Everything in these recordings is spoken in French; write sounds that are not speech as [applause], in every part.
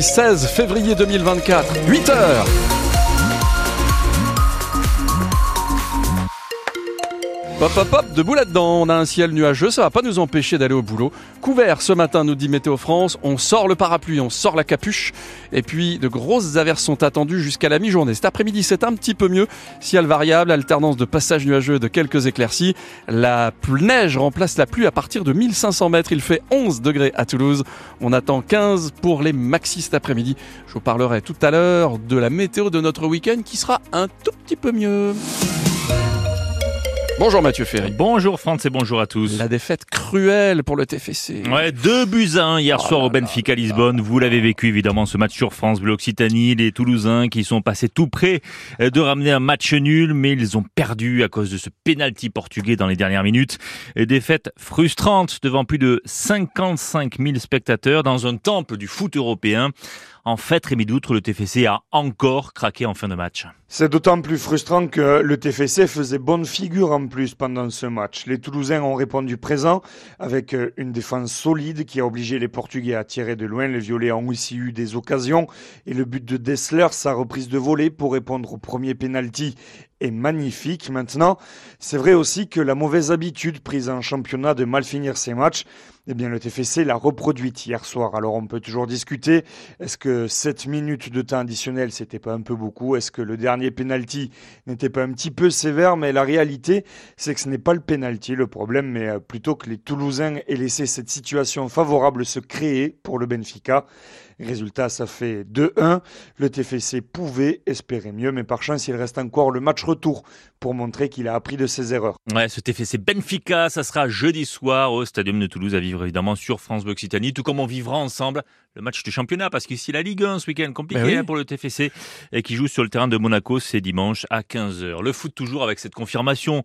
16 février 2024, 8 heures. Hop hop hop, debout là-dedans, on a un ciel nuageux, ça va pas nous empêcher d'aller au boulot. Couvert ce matin, nous dit Météo France, on sort le parapluie, on sort la capuche, et puis de grosses averses sont attendues jusqu'à la mi-journée. Cet après-midi, c'est un petit peu mieux, ciel variable, alternance de passages nuageux de quelques éclaircies. La neige remplace la pluie à partir de 1500 mètres, il fait 11 degrés à Toulouse, on attend 15 pour les maxis cet après-midi. Je vous parlerai tout à l'heure de la météo de notre week-end qui sera un tout petit peu mieux. Bonjour Mathieu Ferry. Bonjour France et bonjour à tous. La défaite cruelle pour le TFC. Ouais, deux buts à un hier Oh soir là au Benfica Lisbonne. Vous l'avez vécu évidemment ce match sur France Bleu Occitanie. Les Toulousains qui sont passés tout près de ramener un match nul, mais ils ont perdu à cause de ce penalty portugais dans les dernières minutes. Et défaite frustrante devant plus de 55 000 spectateurs dans un temple du foot européen. En fait, Rémi Doutre, le TFC a encore craqué en fin de match. C'est d'autant plus frustrant que le TFC faisait bonne figure en plus pendant ce match. Les Toulousains ont répondu présent avec euh, une défense solide qui a obligé les Portugais à tirer de loin. Les Violets ont aussi eu des occasions et le but de Dessler, sa reprise de volée pour répondre au premier penalty est magnifique. Maintenant, c'est vrai aussi que la mauvaise habitude prise en championnat de mal finir ses matchs, eh bien le TFC l'a reproduite hier soir. Alors on peut toujours discuter. Est-ce que 7 minutes de temps additionnel, c'était pas un peu beaucoup? Est-ce que le dernier penalty n'était pas un petit peu sévère Mais la réalité, c'est que ce n'est pas le penalty le problème, mais euh, plutôt que les Toulousains aient laissé cette situation favorable se créer pour le Benfica. Résultat, ça fait 2-1. Le TFC pouvait espérer mieux, mais par chance, il reste encore le match retour pour montrer qu'il a appris de ses erreurs. Ouais, ce TFC Benfica, ça sera jeudi soir au Stadium de Toulouse à vivre évidemment sur France Bleu Occitanie, tout comme on vivra ensemble le match de championnat, parce qu'ici la Ligue 1 ce week-end, compliqué Ben oui. hein, pour le TFC, et qui joue sur le terrain de Monaco, c'est dimanche à 15h. Le foot toujours avec cette confirmation.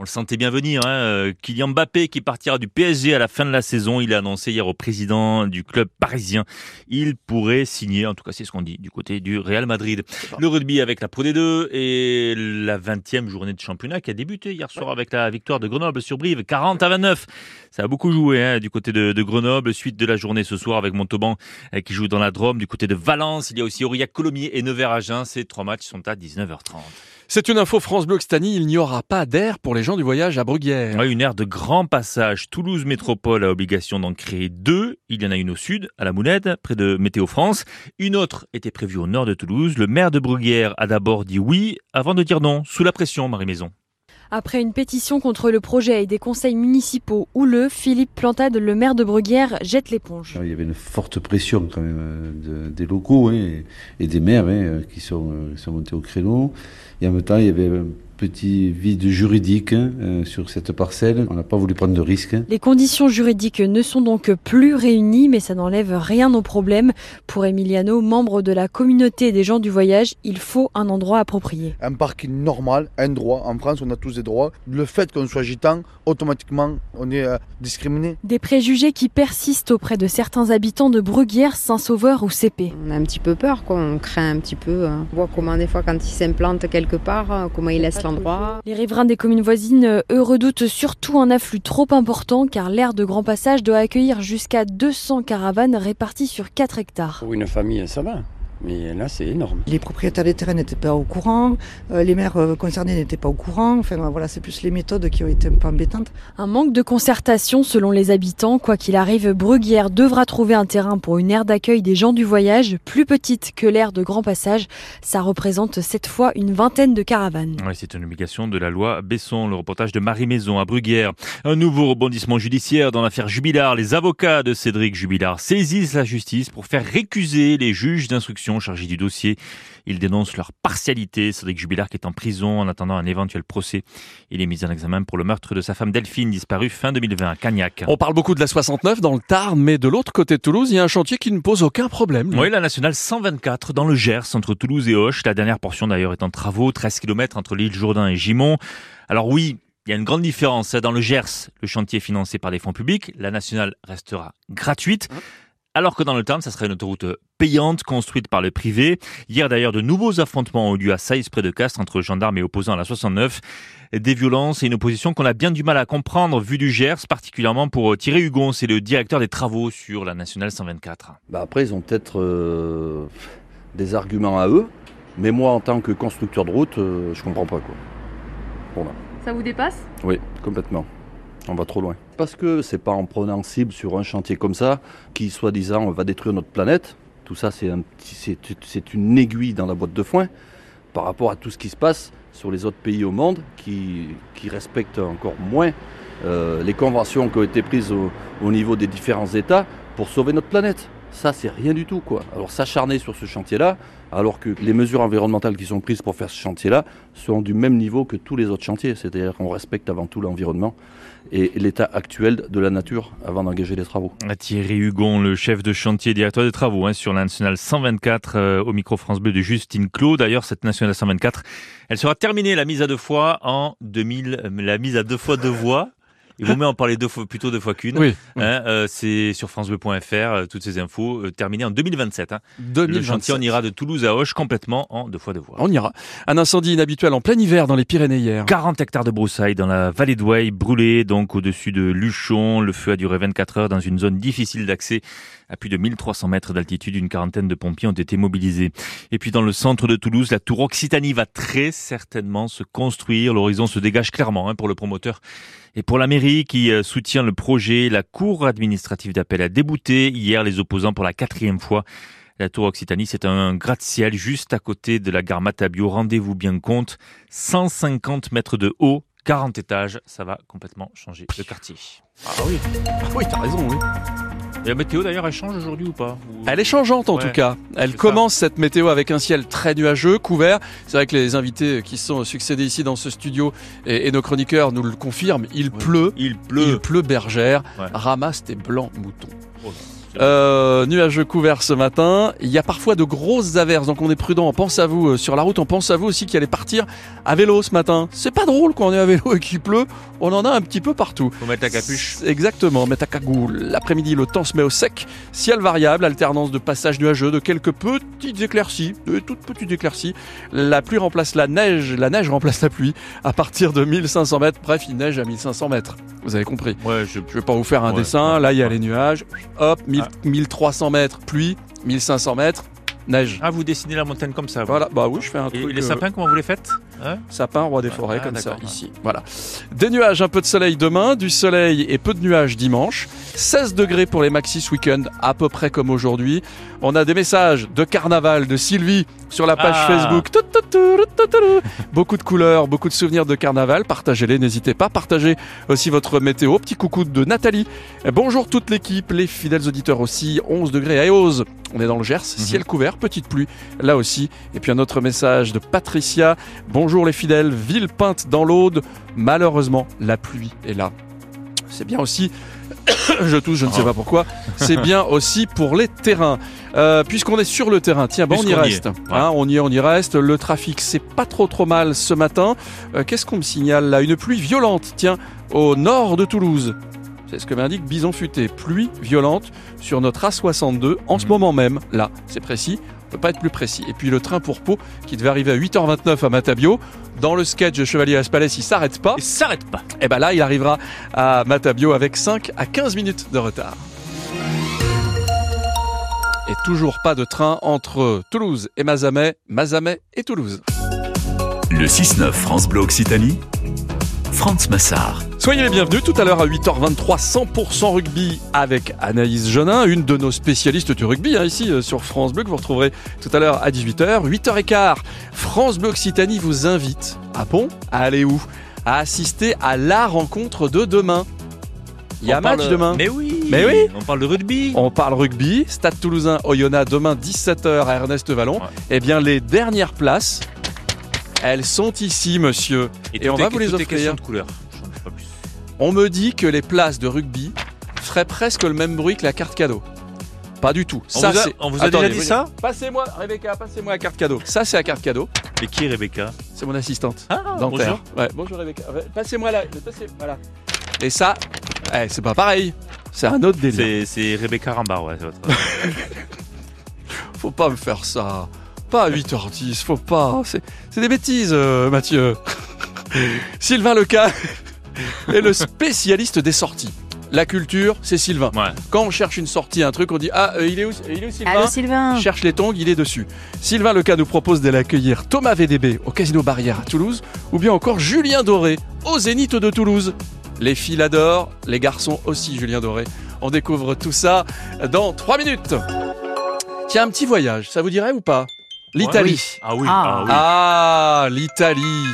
On le sentait bien venir, hein. euh, Kylian Mbappé qui partira du PSG à la fin de la saison. Il a annoncé hier au président du club parisien, il pourrait signer, en tout cas c'est ce qu'on dit, du côté du Real Madrid. Le rugby avec la Pro D2 et la 20e journée de championnat qui a débuté hier soir avec la victoire de Grenoble sur Brive, 40 à 29. Ça a beaucoup joué hein, du côté de, de Grenoble. Suite de la journée ce soir avec Montauban euh, qui joue dans la Drôme. Du côté de Valence, il y a aussi Aurillac Colomiers et Nevers-Agen. Ces trois matchs sont à 19h30. C'est une info France Bleu Occitanie, il n'y aura pas d'air pour les gens du voyage à Bruguière. Ouais, une aire de grand passage. Toulouse Métropole a obligation d'en créer deux. Il y en a une au sud, à la Moulette, près de Météo France. Une autre était prévue au nord de Toulouse. Le maire de Bruguière a d'abord dit oui avant de dire non, sous la pression, Marie Maison. Après une pétition contre le projet et des conseils municipaux houleux, Philippe Plantade, le maire de Bruguière, jette l'éponge. Il y avait une forte pression quand même euh, de- des locaux hein, et, des maires hein, euh, qui sont, euh, qui sont montés au créneau. Et en même temps, il y avait petit vide juridique hein, euh, sur cette parcelle. On n'a pas voulu prendre de risques. Les conditions juridiques ne sont donc plus réunies, mais ça n'enlève rien au problème. Pour Emiliano, membre de la communauté des gens du voyage, il faut un endroit approprié. un parking normal, un droit. En France, on a tous des droits. Le fait qu'on soit gitan, automatiquement, on est euh, discriminé. Des préjugés qui persistent auprès de certains habitants de Bruguière, Saint-Sauveur ou CP. On a un petit peu peur, quoi. on craint un petit peu. euh. On voit comment des fois quand il s'implante quelque part, comment il laisse Les riverains des communes voisines, euh, eux, redoutent surtout un afflux trop important car l'aire de grand passage doit accueillir jusqu'à 200 caravanes réparties sur 4 hectares. Pour une famille, ça va. Mais là, c'est énorme. Les propriétaires des terrains n'étaient pas au courant, euh, les maires euh, concernés n'étaient pas au courant. Enfin voilà, c'est plus les méthodes qui ont été un peu embêtantes. Un manque de concertation selon les habitants. Quoi qu'il arrive, Bruguière devra trouver un terrain pour une aire d'accueil des gens du voyage, plus petite que l'aire de grand passage. Ça représente cette fois une vingtaine de caravanes. C'est une obligation de la loi Besson, le reportage de Marie Maison à Bruguière. Un nouveau rebondissement judiciaire dans l'affaire Jubilard. Les avocats de Cédric Jubilard saisissent la justice pour faire récuser les juges d'instruction chargés du dossier. Ils dénoncent leur partialité. Cédric Jubilard qui est en prison en attendant un éventuel procès. Il est mis en examen pour le meurtre de sa femme Delphine, disparue fin 2020 à Cagnac. On parle beaucoup de la 69 dans le Tarn, mais de l'autre côté de Toulouse, il y a un chantier qui ne pose aucun problème. lui. Oui, la nationale 124 dans le Gers, entre Toulouse et Auch. La dernière portion d'ailleurs est en travaux, 13 km entre l'île Jourdain et Gimont. Alors oui, il y a une grande différence. Dans le Gers, le chantier est financé par des fonds publics. La nationale restera gratuite. Alors que dans le temps, ça serait une autoroute payante construite par le privé. Hier d'ailleurs, de nouveaux affrontements ont eu lieu à Saïs près de Castres entre gendarmes et opposants à la 69. Des violences et une opposition qu'on a bien du mal à comprendre vu du Gers, particulièrement pour Thierry Hugon, c'est le directeur des travaux sur la nationale 124. Bah après, ils ont peut-être euh, des arguments à eux, mais moi en tant que constructeur de route, euh, je comprends pas quoi. Voilà. Ça vous dépasse? Oui, complètement. On va trop loin. Parce que c'est pas en prenant cible sur un chantier comme ça, qui soi-disant va détruire notre planète. Tout ça, c'est une aiguille dans la boîte de foin par rapport à tout ce qui se passe sur les autres pays au monde qui, respectent encore moins euh, les conventions qui ont été prises au niveau des différents États pour sauver notre planète. Ça, c'est rien du tout, quoi. Alors, s'acharner sur ce chantier-là, alors que les mesures environnementales qui sont prises pour faire ce chantier-là sont du même niveau que tous les autres chantiers. C'est-à-dire qu'on respecte avant tout l'environnement et l'état actuel de la nature avant d'engager les travaux. Thierry Hugon, le chef de chantier directeur des travaux hein, sur la nationale 124 euh, au micro France Bleu de Justine Claude. D'ailleurs, cette nationale 124, elle sera terminée la mise à deux fois en 2000, la mise à deux fois deux voies il vaut mieux en parler deux fois, plutôt deux fois qu'une. Oui. Hein, euh, c'est sur francebleu.fr, euh, toutes ces infos, euh, terminées en 2027. Hein. 2027. Le chantier, on ira de Toulouse à Auch complètement en deux fois deux voies. On ira. Un incendie inhabituel en plein hiver dans les Pyrénées hier. 40 hectares de broussailles dans la vallée de Douai, brûlés donc au-dessus de Luchon. Le feu a duré 24 heures dans une zone difficile d'accès. À plus de 1300 mètres d'altitude, une quarantaine de pompiers ont été mobilisés. Et puis dans le centre de Toulouse, la tour Occitanie va très certainement se construire. L'horizon se dégage clairement hein, pour le promoteur et pour la mairie qui euh, soutient le projet. La cour administrative d'appel a débouté hier les opposants pour la quatrième fois. La tour Occitanie, c'est un gratte-ciel juste à côté de la gare Matabio. Rendez-vous bien compte. 150 mètres de haut, 40 étages. Ça va complètement changer le quartier. Ah oui, ah oui t'as raison, oui. Et la météo d'ailleurs, elle change aujourd'hui ou pas ou... Elle est changeante en Ouais, tout cas. Elle commence cette météo avec un ciel très nuageux, couvert. C'est vrai que les invités qui sont succédés ici dans ce studio et, et nos chroniqueurs nous le confirment. Il pleut, Il il pleut. pleut bergère. Ouais. Ramasse tes blancs moutons. Oh Euh, nuageux couvert ce matin. Il y a parfois de grosses averses, donc on est prudent. On pense à vous euh, sur la route. On pense à vous aussi qui allez partir à vélo ce matin. C'est pas drôle quand on est à vélo et qu'il pleut. On en a un petit peu partout. Faut mettre la capuche. Exactement, mettre à cagoule. L'après-midi, le temps se met au sec. Ciel variable, alternance de passages nuageux, de quelques petites éclaircies, de toutes petites éclaircies. La pluie remplace la neige, la neige remplace la pluie à partir de 1500 mètres. Bref, il neige à 1500 mètres. Vous avez compris. Ouais, je... Je vais pas vous faire un Ouais, dessin. ouais, Là, il y a les nuages. Hop, 1000 Ah. 1300 mètres, pluie. 1500 mètres, neige. Ah, vous dessinez la montagne comme ça. Voilà, bah oui, je fais un Et truc. les euh, sapins, comment vous les faites? Hein Sapin, roi des Ouais, forêts, ah, comme ça, ici. Voilà. Des nuages, un peu de soleil demain, du soleil et peu de nuages dimanche. 16 degrés pour les maxi ce week-end, à peu près comme aujourd'hui. On a des messages de carnaval de Sylvie sur la page Ah. Facebook. Beaucoup de couleurs, beaucoup de souvenirs de carnaval. Partagez-les, n'hésitez pas. Partagez aussi votre météo. Petit coucou de Nathalie. Bonjour toute l'équipe, les fidèles auditeurs aussi. 11 degrés à Eose. On est dans le Gers, ciel couvert, petite pluie là aussi. Et puis un autre message de Patricia. Bonjour les fidèles, ville peinte dans l'Aude. Malheureusement, la pluie est là. C'est bien aussi, [coughs] je tousse, je ne sais pas pourquoi, c'est bien aussi pour les terrains. Euh, Puisqu'on est sur le terrain, tiens, bon, on y reste. est, Hein, on y est, on y reste. Le trafic, c'est pas trop trop mal ce matin. Euh, Qu'est-ce qu'on me signale là? Une pluie violente, tiens, au nord de Toulouse. C'est ce que m'indique Bison Futé. Pluie violente sur notre A62 en ce moment même. Là, c'est précis. On peut pas être plus précis. Et puis le train pour Pau qui devait arriver à 8h29 à Matabio. Dans le sketch de Chevalier Aspalès, il s'arrête pas. Et s'arrête pas. Et ben là, il arrivera à Matabio avec 5 à 15 minutes de retard. Et toujours pas de train entre Toulouse et Mazamet, Mazamet et Toulouse. Le 6-9 France Bleu Occitanie, Franz Massard. Soyez les bienvenus tout à l'heure à 8h23, 100% rugby avec Anaïs Jonin, une de nos spécialistes du rugby, hein, ici euh, sur France Bleu, que vous retrouverez tout à l'heure à 18h. 8h15, France Bleu Occitanie vous invite, à Pont, à aller où? À assister à la rencontre de demain. Il y a On match parle- demain. Mais oui. Mais oui. On parle de rugby. On parle rugby, Stade Toulousain, Oyonnax, demain 17h à Ernest Vallon. Ouais. Eh bien, les dernières places, elles sont ici, monsieur. Et on est- va vous les offrir. de couleur. On me dit que les places de rugby feraient presque le même bruit que la carte cadeau. Pas du tout. On ça, vous a- on vous a Attendez, déjà dit ça Passez-moi, Rebecca, passez-moi la carte cadeau. Ça, c'est la carte cadeau. Et qui est Rebecca? C'est mon assistante. Ah, dentaire. bonjour. Ouais, bonjour Rebecca. Passez-moi la. passez- voilà. Et ça, eh, c'est pas pareil. C'est un autre délire. C'est, Rebecca Rambar, ouais. c'est votre- [laughs] Faut pas me faire ça. Pas à 8h10, faut pas. C'est c'est des bêtises, euh, Mathieu. [laughs] Sylvain Leca [laughs] est le spécialiste des sorties. La culture, c'est Sylvain. Ouais. Quand on cherche une sortie, un truc, on dit Ah, euh, il, est où, il est où Sylvain Allô Sylvain Cherche les tongs, il est dessus. Sylvain Leca nous propose d'aller accueillir Thomas VDB au Casino Barrière à Toulouse, ou bien encore Julien Doré au Zénith de Toulouse. Les filles l'adorent, les garçons aussi, Julien Doré. On découvre tout ça dans 3 minutes. Tiens, un petit voyage, ça vous dirait ou pas? L'Italie. Ah oui, Ah. ah oui. Ah, l'Italie.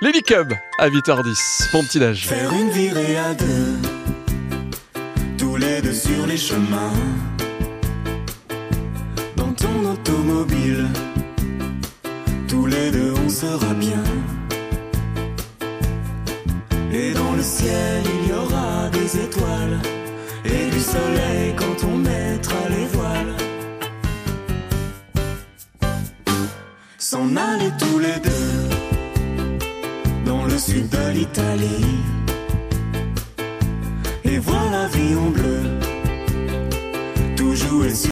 Lily Cub à 8h10. Bon petit âge. Faire une virée à deux, tous les deux sur les chemins. Dans ton automobile, tous les deux on sera bien. Et dans le ciel, il y aura des étoiles et du soleil quand on l'Italie et voir la vie en bleu.